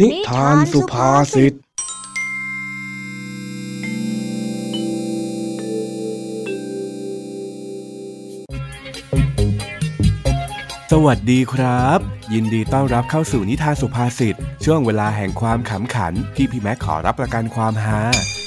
นิทานสุภาษิต สวัสดีครับ ยินดีต้อนรับเข้าสู่นิทานสุภาษิต ช่วงเวลาแห่งความขำขันที่พี่แม็กขอรับประกันความฮา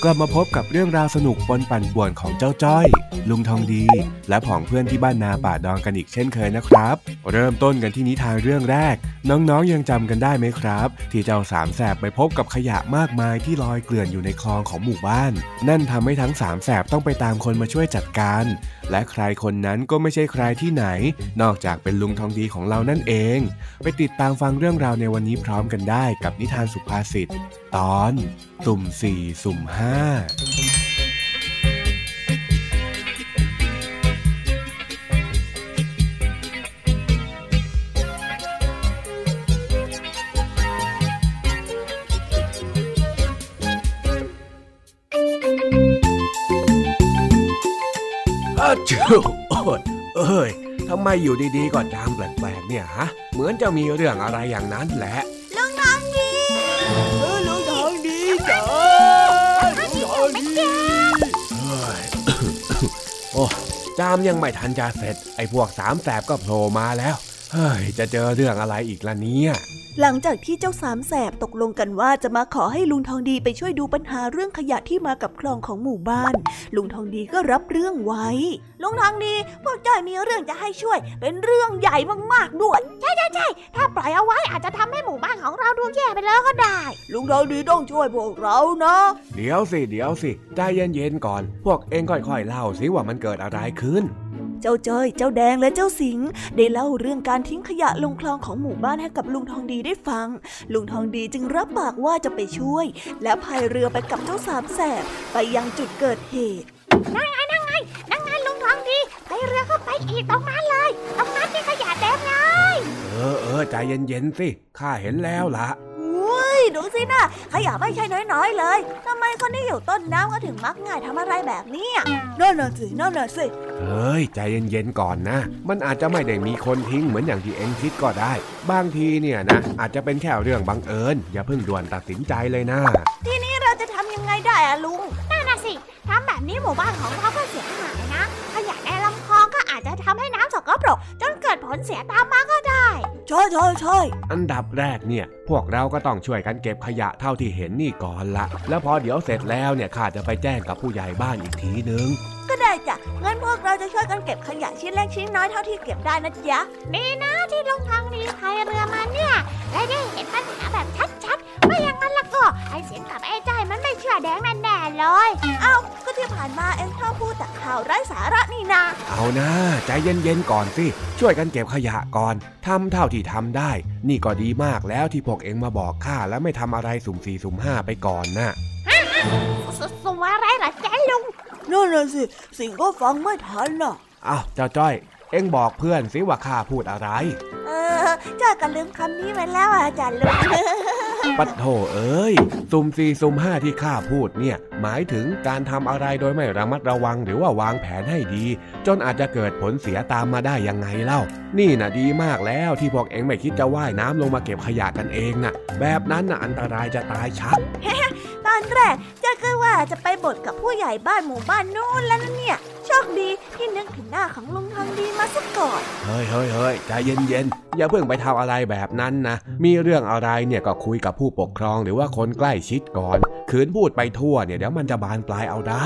กลับมาพบกับเรื่องราวสนุกปนปั่นป่วนของเจ้าจ้อย ลุงทองดี และผองเพื่อนที่บ้านนาป่าดองกันอีกเช่นเคยนะครับ เริ่มต้นกันที่นิทานเรื่องแรก น้องๆยังจำกันได้ไหมครับ ที่เจ้าสามแสบไปพบกับขยะมากมายที่ลอยเกลื่อนอยู่ในคลองของหมู่บ้าน นั่นทำให้ทั้งสามแสบต้องไปตามคนมาช่วยจัดการ และใครคนนั้นก็ไม่ใช่ใครที่ไหน นอกจากเป็นลุงทองดีของเรานั่นเอง ไปติดตามฟังเรื่องราวในวันนี้พร้อมกันได้กับนิทานสุภาษิตตอนตุ่มสี่สุ่มห้าอาจูโอ้ยเอ้ยทำไมอยู่ดีๆก็จามแปลกๆเนี่ยฮะ เหมือนจะมีเรื่องอะไรอย่างนั้นแหละ จามยังไม่ทันจะเสร็จ ไอ้พวกสามแสบก็โผล่มาแล้ว เฮ้ย จะเจอเรื่องอะไรอีกล่ะเนี่ยหลังจากที่เจ้าสามแสบตกลงกันว่าจะมาขอให้ลุงทองดีไปช่วยดูปัญหาเรื่องขยะที่มากับคลองของหมู่บ้าน ลุงทองดีก็รับเรื่องไว้ ลุงทองดีพวกจ้อยมีเรื่องจะให้ช่วย เป็นเรื่องใหญ่มากๆด้วย ใช่ใช่ ใช่ถ้าปล่อยเอาไว้อาจจะทำให้หมู่บ้านของเราดูแย่ไปแล้วก็ได้ ลุงทองดีต้องช่วยพวกเรานะ เดี๋ยวสิเดี๋ยวสิใจเย็นๆก่อน พวกเองค่อยๆเล่าสิว่ามันเกิดอะไรขึ้นเจ้าจ้อยเจ้าแดงและเจ้าสิงห์ได้เล่าเรื่องการทิ้งขยะลงคลองของหมู่บ้านให้กับลุงทองดีได้ฟัง ลุงทองดีจึงรับปากว่าจะไปช่วย และพายเรือไปกับเจ้าสามแสบไปยังจุดเกิดเหตุนั่งไงนั่งไงนั่งไงลุงทองดีพายเรือเข้าไปอีกตรงนั้นเลยตรงนั้นมีขยะเต็มเลย เออเออใจเย็นๆสิข้าเห็นแล้วล่ะอุ้ยดูสินะขยะไม่ใช่น้อยๆเลยทำไมคนที่อยู่ต้นน้ำก็ถึงมักง่ายทำอะไรแบบนี้นั่นน่ะสินั่นน่ะสิเฮ้ยใจเย็นๆก่อนนะ มันอาจจะไม่ได้มีคนทิ้งเหมือนอย่างที่เองคิดก็ได้ บางทีเนี่ยนะ อาจจะเป็นแค่เรื่องบังเอิญ อย่าเพิ่งด่วนตัดสินใจเลยนะ ทีนี้เราจะทำยังไงได้อะลุงนั่นน่ะสิทำแบบนี้หมู่บ้านของเราก็เสียหาย ช่ใช่ใช่อันดับแรกเนี่ย พวกเราก็ต้องช่วยกันเก็บขยะเท่าที่เห็นนี่ก่อนละ แล้วพอเดี๋ยวเสร็จแล้วเนี่ยข้าจะไปแจ้งกับผู้ใหญ่บ้านอีกทีนึง ก็ได้จ้ะงั้นพวกเราจะช่วยกันเก็บขยะชิ้นเล็กชิ้นน้อยเท่าที่เก็บได้นะจ๊ะดีนะที่ลุงทองดีพายเรือมาเนี่ยและได้เห็นปัญหาแบบชัดๆไม่อย่าง นั้นละก็ไอ้เสียงกับไอ้ใจอยมันไม่เชื่อแดงแน่ๆเลย เอ้าก็ที่ผ่านมาเอ็งชอบพูดแต่ข่าวไร้สาระนี่นาเอานะใจเย็นๆก่อนสิช่วยกันเก็บขยะก่อนทำเท่าที่ทำได้ นี่ก็ดีมากแล้วที่พวกเองมาบอกข้าแล้วไม่ทำอะไรสุ่มสี่สุ่มห้าไปก่อนนะสสมอะไรเหรอจ๊ะลุงนั่นน่ะสิ สิ่งก็ฟังไม่ทันน่ะอ้าวเจ้าจ้อย เอ็งบอกเพื่อนสิว่าข้าพูดอะไร เออจ้าก็ลืมคำนี้ไปแล้วอะจ้ะลุง ปัดโถเอ้ยสุ่มสี่สุ่มห้าที่ข้าพูดเนี่ย หมายถึงการทำอะไรโดยไม่ระมัดระวังหรือว่าวางแผนให้ดี จนอาจจะเกิดผลเสียตามมาได้ยังไงเล่า นี่น่ะดีมากแล้วที่พวกเองไม่คิดจะว่ายน้ำลงมาเก็บขยะกันเองน่ะ แบบนั้นน่ะอันตรายจะตายชัด ตอนแรกจ้าก็ว่าจะไปบ่นกับผู้ใหญ่บ้านหมู่บ้านนู้นแล้วนะเนี่ยโชคดีที่นึกถึงหน้าของลุงทองดีมาสักก่อน เฮ้ยเฮ้ยเฮ้ยใจเย็นๆอย่าเพิ่งไปทำอะไรแบบนั้นนะ มีเรื่องอะไรเนี่ยก็คุยกับผู้ปกครองหรือว่าคนใกล้ชิดก่อน ขืนพูดไปทั่วเนี่ยเดี๋ยวมันจะบานปลายเอาได้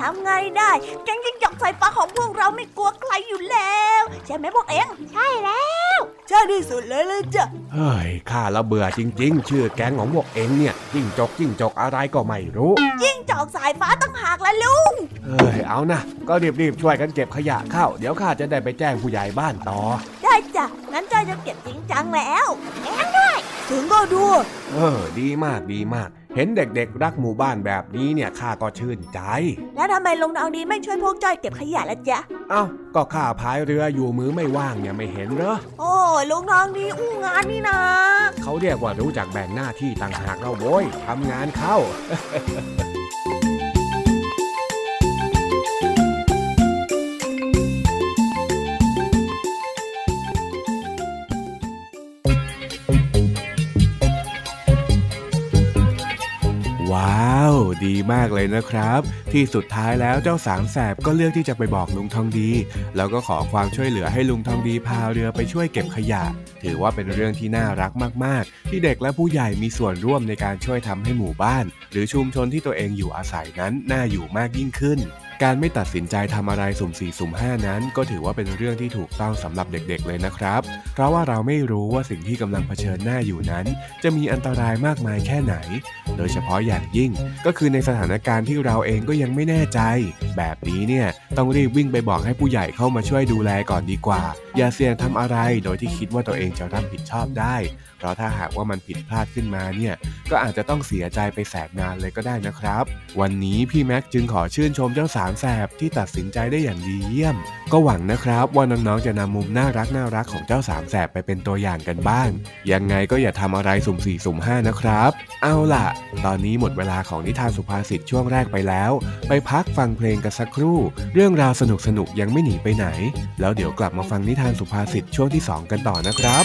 ทำไงได้แก๊งยิงหยอกใส่ปลาของพวกเราไม่กลัวใครอยู่แล้ว ใช่ไหมพวกเอ็งใช่แล้วใช่ที่สุดเลยเลยจ้ะเฮ้ยข้าละเบื่อจริง ๆ ชื่อแก๊งของพวกเองเนี่ยจิ้งจกจิ้งจกอะไรก็ไม่รู้ยิงจอกสายฟ้าตั้งหากละลุงเฮ้ยเอานะก็รีบๆช่วยกันเก็บขยะเข้า เดี๋ยวข้าจะได้ไปแจ้งผู้ใหญ่บ้านต่อได้จ้ะงั้นจ้อยจะเก็บจริงจังแล้วแองด้วยถึงก็ด้วยเออดีมากดีมาก เห็นเด็กๆ รักหมู่บ้านแบบนี้เนี่ยข้าก็ชื่นใจ แล้วทำไมลุงทองดีไม่ช่วยพวกจ้อยเก็บขยะละจ๊ะ เอ้า ก็ข้าพายเรืออยู่มือไม่ว่างเนี่ยไม่เห็นเหรอ โอ้ลุงทองดีอู้งานนี่นะ เขาเรียกว่ารู้จักแบ่งหน้าที่ต่างหากเราโว้ยทำงานเข้า ดีมากเลยนะครับ ที่สุดท้ายแล้วเจ้าสามแสบก็เลือกที่จะไปบอกลุงทองดี แล้วก็ขอความช่วยเหลือให้ลุงทองดีพาเรือไปช่วยเก็บขยะ ถือว่าเป็นเรื่องที่น่ารักมากๆ ที่เด็กและผู้ใหญ่มีส่วนร่วมในการช่วยทำให้หมู่บ้าน หรือชุมชนที่ตัวเองอยู่อาศัยนั้นน่าอยู่มากยิ่งขึ้น การไม่ตัดสินใจทำอะไรสุ่มสี่สุ่มห้านั้น ก็ถือว่าเป็นเรื่องที่ถูกต้องสำหรับเด็กๆเลยนะครับ เพราะว่าเราไม่รู้ว่าสิ่งที่กำลังเผชิญหน้าอยู่นั้น จะมีอันตรายมากมายแค่ไหน โดยเฉพาะอย่างยิ่ง ก็คือในสถานการณ์ที่เราเองก็ยังไม่แน่ใจ แบบนี้เนี่ยต้องรีบวิ่งไปบอกให้ผู้ใหญ่เข้ามาช่วยดูแลก่อนดีกว่า อย่าเสี่ยงทำอะไรโดยที่คิดว่าตัวเองจะรับผิดชอบได้ เพราะถ้าหากว่ามันผิดพลาดขึ้นมาเนี่ยก็อาจจะต้องเสียใจไปแสกนานเลยก็ได้นะครับ วันนี้พี่แม็กจึงขอชื่นชมเจ้าสามแสบที่ตัดสินใจได้อย่างดีเยี่ยม ก็หวังนะครับว่าน้องๆจะนำมุมน่ารักน่ารักของเจ้าสามแสบไปเป็นตัวอย่างกันบ้าง ยังไงก็อย่าทำอะไรสุ่มสี่สุ่มห้านะครับ เอาล่ะ ตอนนี้หมดเวลาของนิทานสุภาษิตช่วงแรกไปแล้ว ไปพักฟังเพลงกันสักครู่ เรื่องราวสนุกๆยังไม่หนีไปไหน แล้วเดี๋ยวกลับมาฟังนิทานสุภาษิตช่วงที่ 2 กันต่อนะครับ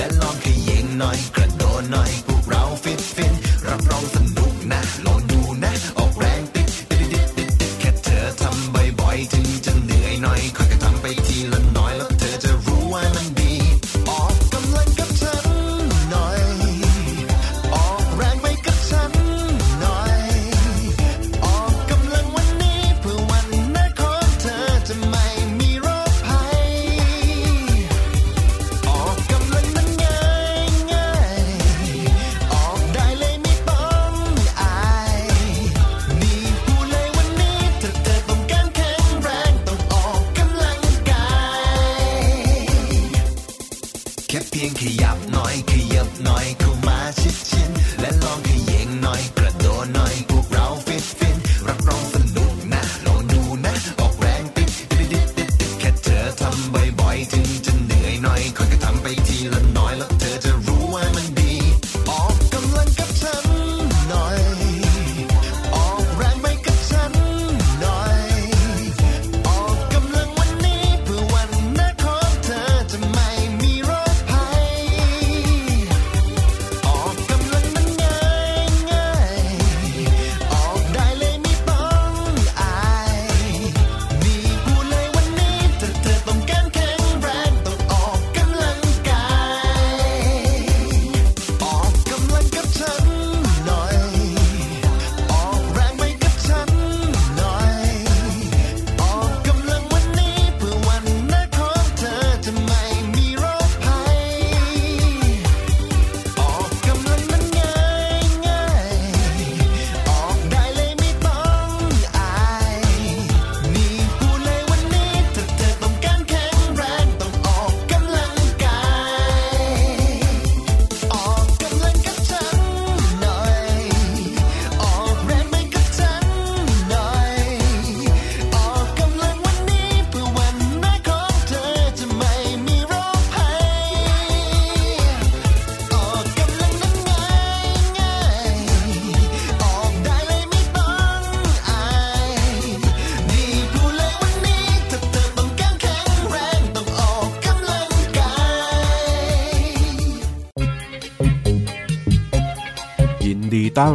และลองขยิงหน่อยกระโดดหน่อย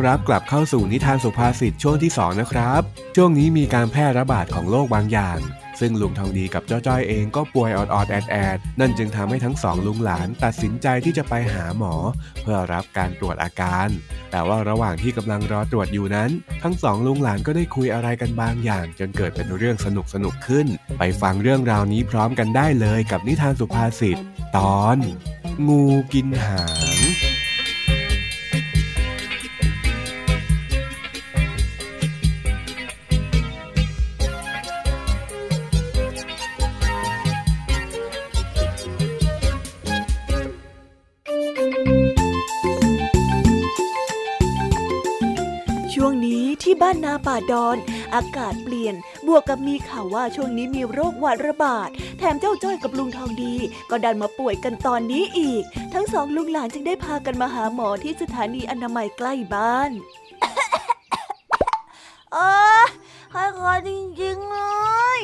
รับกลับเข้าสู่นิทานสุภาษิตช่วงที่ 2 นะครับ ช่วงนี้มีการแพร่ระบาดของโรคบางอย่าง ซึ่งลุงทองดีกับเจ้าจ้อยเองก็ป่วยออดๆแอดแอดนั่นจึงทำให้ทั้งสองลุงหลานตัดสินใจที่จะไปหาหมอ เพื่อรับการตรวจอาการ แต่ว่าระหว่างที่กำลังรอตรวจอยู่นั้น ทั้งสองลุงหลานก็ได้คุยอะไรกันบางอย่าง จนเกิดเป็นเรื่องสนุกสนุกขึ้น ไปฟังเรื่องราวนี้พร้อมกันได้เลยกับนิทานสุภาษิตตอน งูกินหางานนาป่าดอน อากาศเปลี่ยน บวกกับมีข่าวว่าช่วงนี้มีโรคหวัดระบาด แถมเจ้าจ้อยกับลุงทองดี ก็ดันมาป่วยกันตอนนี้อีก ทั้งสองลุงหลานจึงได้พากันมาหาหมอที่สถานีอนามัยใกล้บ้านเออใครคอจริงๆเลย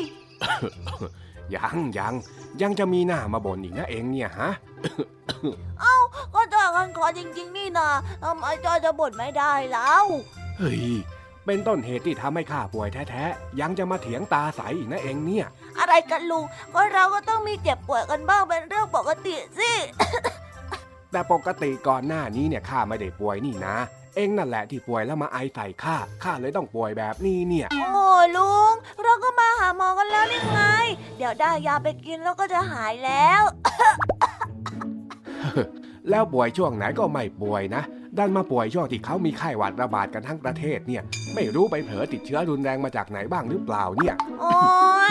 ยังยังยังจะมีหน้ามาบ่นอีกนะเองเนี่ยฮะก็จ้อยกันคอจริง ๆ นี่นะทำไมจ้อยจะบ่นไม่ได้แล้ว เฮ้ย เป็นต้นเหตุที่ทำให้ข้าป่วยแท้ๆ ยังจะมาเถียงตาใสอีกนะเองเนี่ย อะไรกันลุงก็เราก็ต้องมีเจ็บป่วยกันบ้างเป็นเรื่องปกติสิแต่ปกติก่อนหน้านี้เนี่ยข้าไม่ได้ป่วยนี่นะ เองนั่นแหละที่ป่วยแล้วมาไอใส่ข้าข้าเลยต้องป่วยแบบนี้เนี่ย โอ้ลุง เราก็มาหาหมอกันแล้วนี่ไง เดี๋ยวได้ยาไปกินแล้วก็จะหายแล้ว แล้วป่วยช่วงไหนก็ไม่ป่วยนะ ดันมาป่วยช่วงที่เขามีไข้หวัดระบาดกันทั้งประเทศเนี่ย ไม่รู้ไปเผลอติดเชื้อรุนแรงมาจากไหนบ้างหรือเปล่าเนี่ย โอ้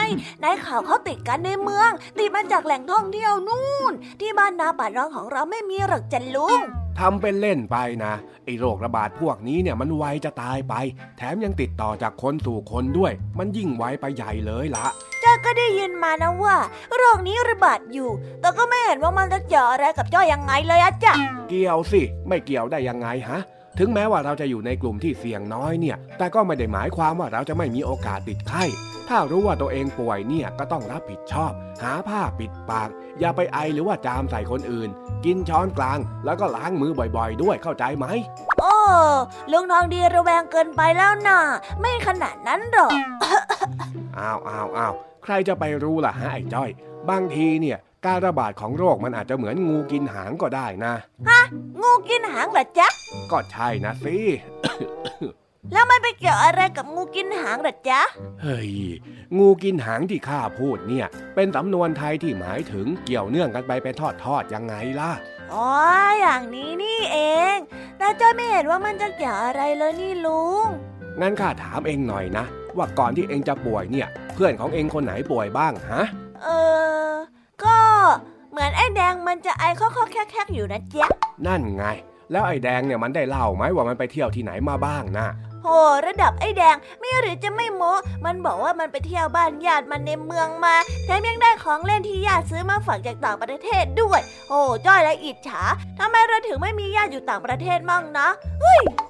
ยในข่าวเขาติดกันในเมืองติดมาจากแหล่งท่องเที่ยวนู่น ที่บ้านนาป่าร้องของเราไม่มีหรอกจันลุง ทำเป็นเล่นไปนะไอโรคระบาดพวกนี้เนี่ยมันไวจะตายไป แถมยังติดต่อจากคนสู่คนด้วย มันยิ่งไวไปใหญ่เลยละจ้าก็ได้ยินมานะว่า โรคนี้ระบาดอยู่ แต่ก็ไม่เห็นว่ามันจะเกี่ยวอะไรกับจ้อยยังไงเลยอะจ้ะเกี่ยวสิ ไม่เกี่ยวได้ยังไงฮะถึงแม้ว่าเราจะอยู่ในกลุ่มที่เสี่ยงน้อยเนี่ย แต่ก็ไม่ได้หมายความว่าเราจะไม่มีโอกาสติดไข้ ถ้ารู้ว่าตัวเองป่วยเนี่ยก็ต้องรับผิดชอบ หาผ้าปิดปาก อย่าไปไอหรือว่าจามใส่คนอื่น กินช้อนกลาง แล้วก็ล้างมือบ่อยๆ ด้วยเข้าใจไหมโอ้ลุงทองดีระแวงเกินไปแล้วน่ะ ไม่ขนาดนั้นหรอกอ้าวอ้าวอ้าวใครจะไปรู้ล่ะฮะไอ้จ้อย บางทีเนี่ยการระบาดของโรคมันอาจจะเหมือนงูกินหางก็ได้นะงูกินหางเหรอจ๊ะ ก็ใช่นะสิ แล้วมันไปเกี่ยวอะไรกับงูกินหางเหรอจ๊ะ เฮ้ย งูกินหางที่ข้าพูดเนี่ย เป็นสำนวนไทยที่หมายถึงเกี่ยวเนื่องกันไปเป็นทอดๆยังไงล่ะ อ๋อ อย่างนี้นี่เอง แต่จ้อยไม่เห็นว่ามันจะเกี่ยวอะไรเลยนี่ลุง งั้นข้าถามเองหน่อยนะ ว่าก่อนที่เองจะป่วยเนี่ย เพื่อนของเองคนไหนป่วยบ้างฮะ เออ ก็เหมือนไอ้แดงมันจะไอข้อๆแคกๆอยู่นะจ๊ะนั่นไง แล้วไอ้แดงเนี่ยมันได้เล่าไหมว่ามันไปเที่ยวที่ไหนมาบ้างนะ โหระดับไอ้แดงไม่หรือจะไม่โม้ มันบอกว่ามันไปเที่ยวบ้านญาติมันในเมืองมา แถมยังได้ของเล่นที่ญาติซื้อมาฝากจากต่างประเทศด้วย โอ้จ้อยและอิจฉาทำไมเราถึงไม่มีญาติอยู่ต่างประเทศมั่งนะ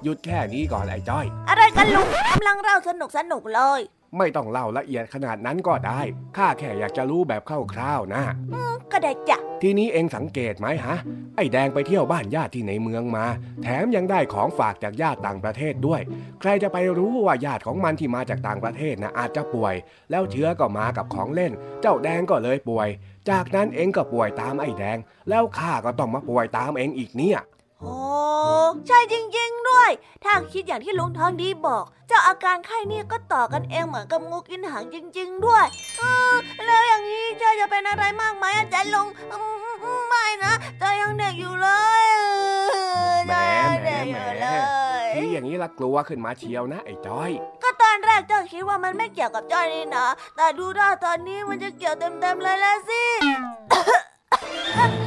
หยุดแค่นี้ก่อนไอ้จ้อย อะไรกันลุงกำลังเล่าสนุกสนุกๆเลย ไม่ต้องเล่าละเอียดขนาดนั้นก็ได้ ข้าแค่อยากจะรู้แบบคร่าวๆนะก็ได้จ้ะ ทีนี้เองสังเกตไหมฮะ ไอ้แดงไปเที่ยวบ้านญาติที่ในเมืองมา แถมยังได้ของฝากจากญาติต่างประเทศด้วย ใครจะไปรู้ว่าญาติของมันที่มาจากต่างประเทศนะอาจจะป่วย แล้วเชื้อก็มากับของเล่น เจ้าแดงก็เลยป่วย จากนั้นเองก็ป่วยตามไอ้แดง แล้วข้าก็ต้องมาป่วยตามเองอีกเนี่ย โอ้ใช่จริง ๆ ด้วย ถ้าคิดอย่างที่ลุงทองดีบอก เจ้าอาการไข้เนี่ยก็ต่อกันเองเหมือนกับงูกินหางจริง ๆ ด้วยเออแล้วอย่างนี้เจ้าจะเป็นอะไรมากไหมอาจารย์ลุงอืมอืมไม่นะเจ้ายังเด็กอยู่เลยเออแหมเจ้ายังแหมเด็กอยู่แหมเลยที่อย่างนี้ละกลัวขึ้นมาเชียวนะไอ้จ้อย ก็ตอนแรกเจ้าคิดว่ามันไม่เกี่ยวกับจ้อยนี่นะแต่ดูท่าตอนนี้มันจะเกี่ยวเต็มๆเลยละสิ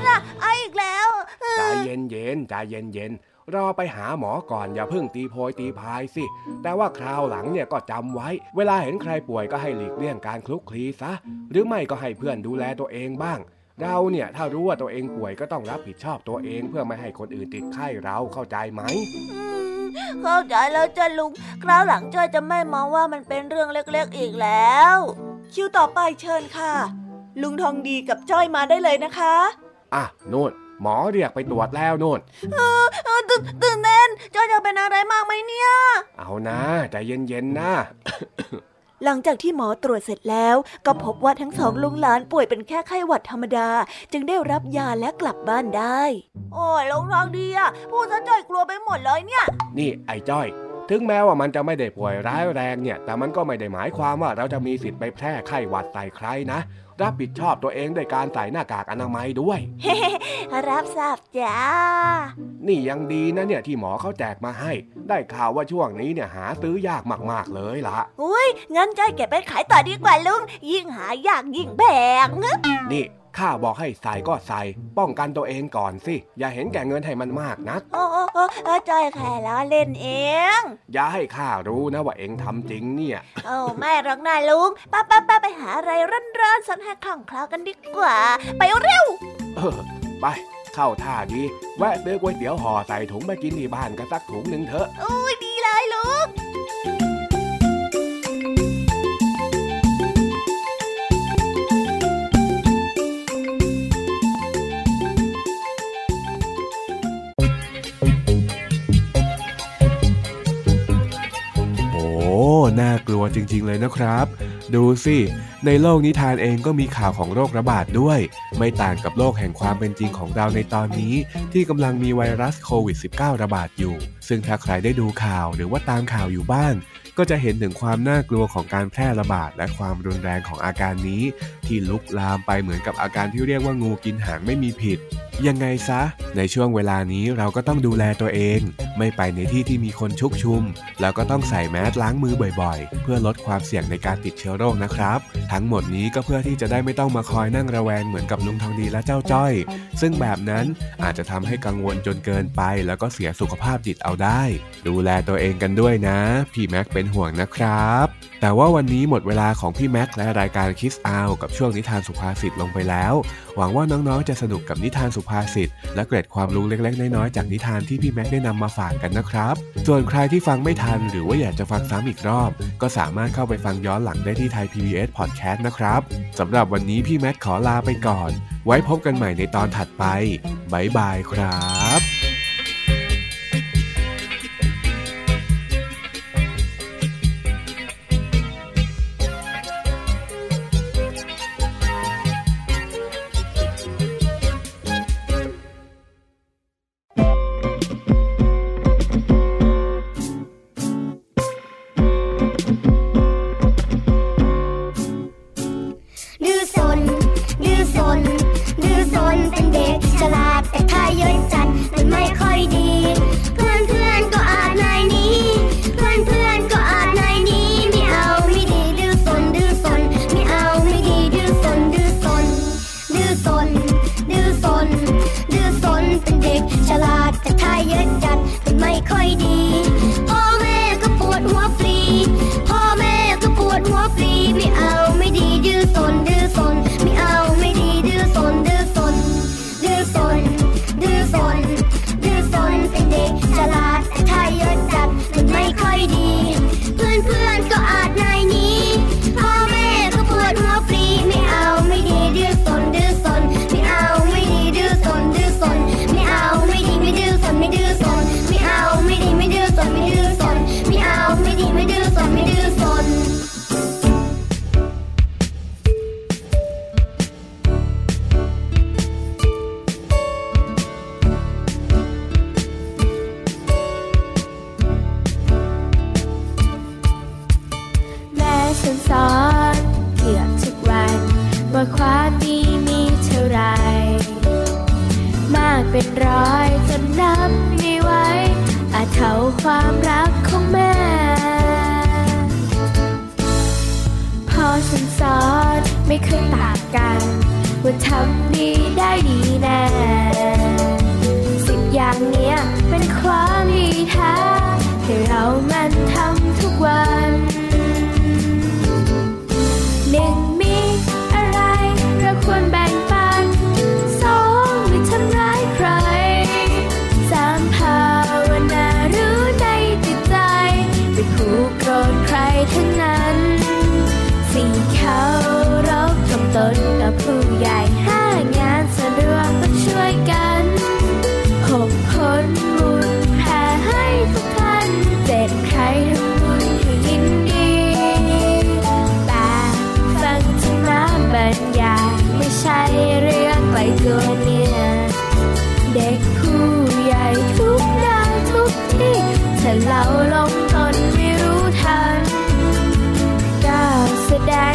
น่ะไออีกแล้วใจเย็นเย็นๆใจเย็นเย็นๆรอไปหาหมอก่อนอย่าเพิ่งตีโพยตีพายสิ แต่ว่าคราวหลังเนี่ยก็จำไว้ เวลาเห็นใครป่วยก็ให้หลีกเลี่ยงการคลุกคลีซะ หรือไม่ก็ให้เพื่อนดูแลตัวเองบ้าง เราเนี่ยถ้ารู้ว่าตัวเองป่วยก็ต้องรับผิดชอบตัวเองเพื่อไม่ให้คนอื่นติดไข้เราเข้าใจไหมอืมเข้าใจแล้วจ้ะลุง คราวหลังจ้อยจะไม่มองว่ามันเป็นเรื่องเล็กๆอีกแล้ว คิวต่อไปเชิญค่ะ ลุงทองดีกับจ้อยมาได้เลยนะคะ อะนู่นหมอเรียกไปตรวจแล้วนู่นเออเออตื่นตื่นเต้นจอยจะเป็นอะไรมากไหมเนี่ย เอานะใจเย็นๆนะหลังจากที่หมอตรวจเสร็จแล้วก็พบว่าทั้งสองลุงหลานป่วยเป็นแค่ไข้หวัดธรรมดา จึงได้รับยาและกลับบ้านได้ โอ้ยลุงทองดีอะพูดซะจ้อยกลัวไปหมดเลยเนี่ย นี่ไอ้จ้อย ถึงแม้ว่ามันจะไม่ได้ป่วยร้ายแรงเนี่ย แต่มันก็ไม่ได้หมายความว่าเราจะมีสิทธิ์ไปแพร่ไข้หวัดใส่ใครนะ รับผิดชอบตัวเองด้วยการใส่หน้ากากอนามัยด้วย รับทราบจ้า นี่ยังดีนะเนี่ยที่หมอเขาแจกมาให้ ได้ข่าวว่าช่วงนี้เนี่ยหาซื้อยากมากๆเลยล่ะอุ้ยงั้นใจเก็บไปขายต่อดีกว่าลุง ยิ่งหายากยิ่งแพงนี่ ข้าบอกให้ใส่ก็ใส่ ป้องกันตัวเองก่อนสิ อย่าเห็นแก่เงินให้มันมากนะโอ้โอ้โอ้จอยแค่ล้อเล่นเอง อย่าให้ข้ารู้นะว่าเองทำจริงเนี่ยโอ้ไม่หรอกนะลุงป้าป้าป้าไปหาอะไรร้อนๆสันให้คล่องคลากันดีกว่า ไปเร็ว เออ ไปเข้าท่าดีแวะซื้อก๋วยเตี๋ยวห่อใส่ถุงมากินที่บ้านกันสักถุงหนึ่งเถอะ อุ้ยดีเลยลุง น่ากลัวจริง ๆ เลยนะครับ ดูสิ ในโลกนิทานเองก็มีข่าวของโรคระบาดด้วย ไม่ต่างกับโลกแห่งความเป็นจริงของเราในตอนนี้ ที่กำลังมีไวรัสโควิด -19 ระบาดอยู่ ซึ่งถ้าใครได้ดูข่าวหรือว่าตามข่าวอยู่บ้าน ก็จะเห็นถึงความน่ากลัวของการแพร่ระบาดและความรุนแรงของอาการนี้ ที่ลุกลามไปเหมือนกับอาการที่เรียกว่างูกินหางไม่มีผิด ยังไงซะ ในช่วงเวลานี้เราก็ต้องดูแลตัวเอง ไม่ไปในที่ที่มีคนชุกชุม แล้วก็ต้องใส่แมสล้างมือบ่อยๆ เพื่อลดความเสี่ยงในการติดเชื้อโรคนะครับ ทั้งหมดนี้ก็เพื่อที่จะได้ไม่ต้องมาคอยนั่งระแวงเหมือนกับลุงทองดีและเจ้าจ้อย ซึ่งแบบนั้นอาจจะทำให้กังวลจนเกินไป แล้วก็เสียสุขภาพจิตเอาได้ ดูแลตัวเองกันด้วยนะพี่แม็กเป็นห่วงนะครับ แต่ว่าวันนี้หมดเวลาของพี่แม็กและรายการคิสอากับช่วงนิทานสุภาษิตลงไปแล้ว หวังว่าน้องๆจะสนุกกับนิทานสุภาษิตและเกร็ดความรู้เล็กๆ น้อยๆจากนิทานที่พี่แม็กได้นำมาฝากกันนะครับ ส่วนใครที่ฟังไม่ทันหรือว่าอยากจะฟังซ้ำอีกรอบ ก็สามารถเข้าไปฟังย้อนหลังได้ที่ไทย PBS Podcast นะครับสำหรับวันนี้พี่แม็กขอลาไปก่อน ไว้พบกันใหม่ในตอนถัดไปบ๊ายบายครับ ฉันสอนเกือบทุกวัน ว่าความดีมีเท่าไร มากเป็นร้อยจนนับไม่ไหวอาจเท่าความรักของแม่ พอฉันสอนไม่เคยต่างกัน ว่าทำดีได้ดีแน่สิบอย่างเนี้ยเป็นความดีแท้ที่เรามันทำทุกวัน ผู้ใหญ่ห้างานสะดวกต้องช่วยกันหกคนบุญแผ่ให้ทุกท่านเจ็ดใครทำบุญให้ยินดีแปดฟังธรรมะบรรยายไม่ใช่เรื่องไกลตัวเนี่ยเด็กผู้ใหญ่ทุกดาวทุกที่ถ้าเราลงตนไม่รู้ทันก้าวแสดง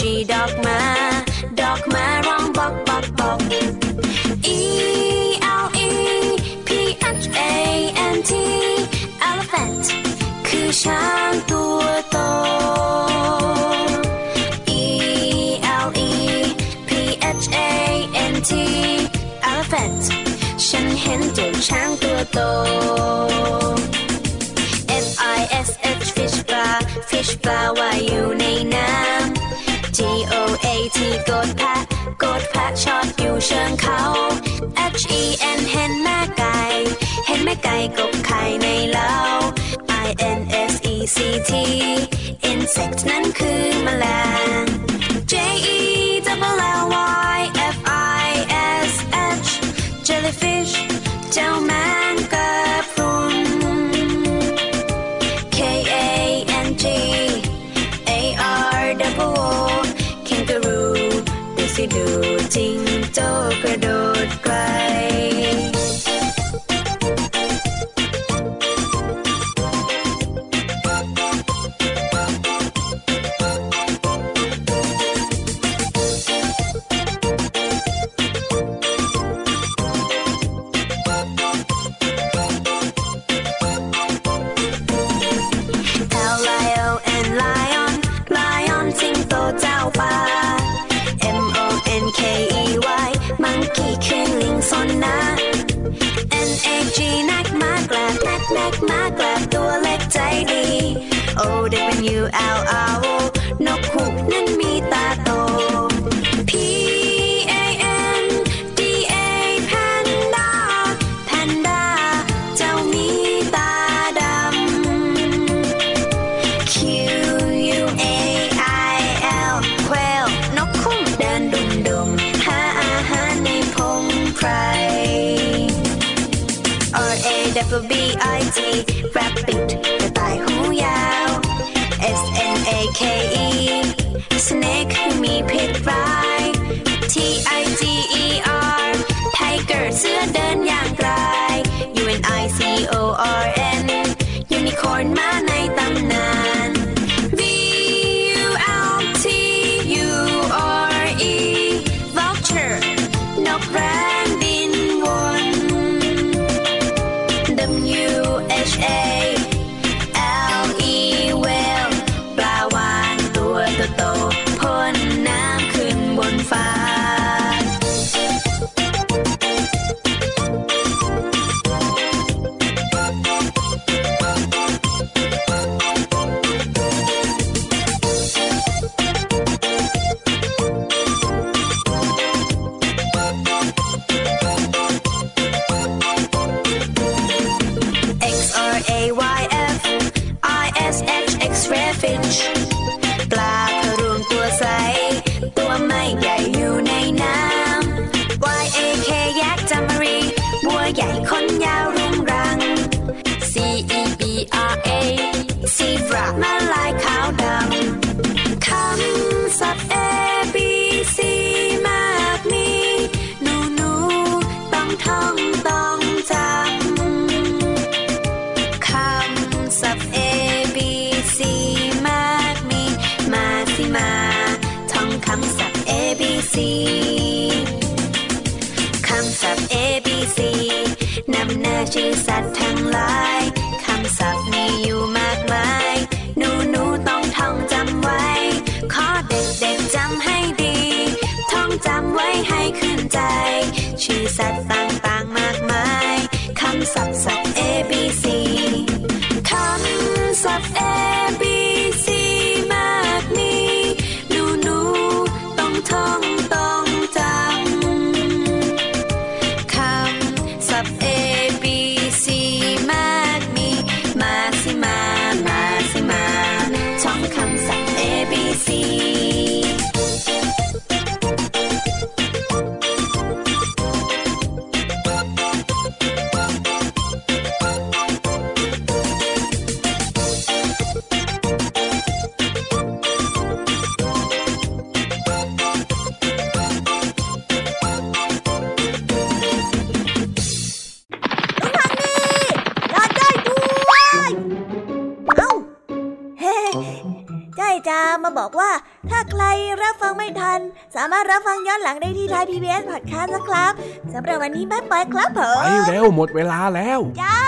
จีดอกมา ดอกมาร้องบอกบอกบอก E L E P H A N T elephant คือช้างตัวโต E L E P H A N T elephant ฉันเห็นเจ้าช้างตัวโต F I S H fish ปลา fish ปลาว่ายอยู่ในน้ำ มีโกดแพะโกดแพะชอบอยู่เชิงเขา H E N เห็นแม่ไก่ เห็นแม่ไก่กบไข่ในเล้า I N S E C T insect นั้นคือแมลง see. ฟังย้อนหลังได้ที่ไทยพีบีเอสพอดแคสต์นะครับสำหรับวันนี้บ๊ายบายครับผมไปเร็วหมดเวลาแล้วจ้า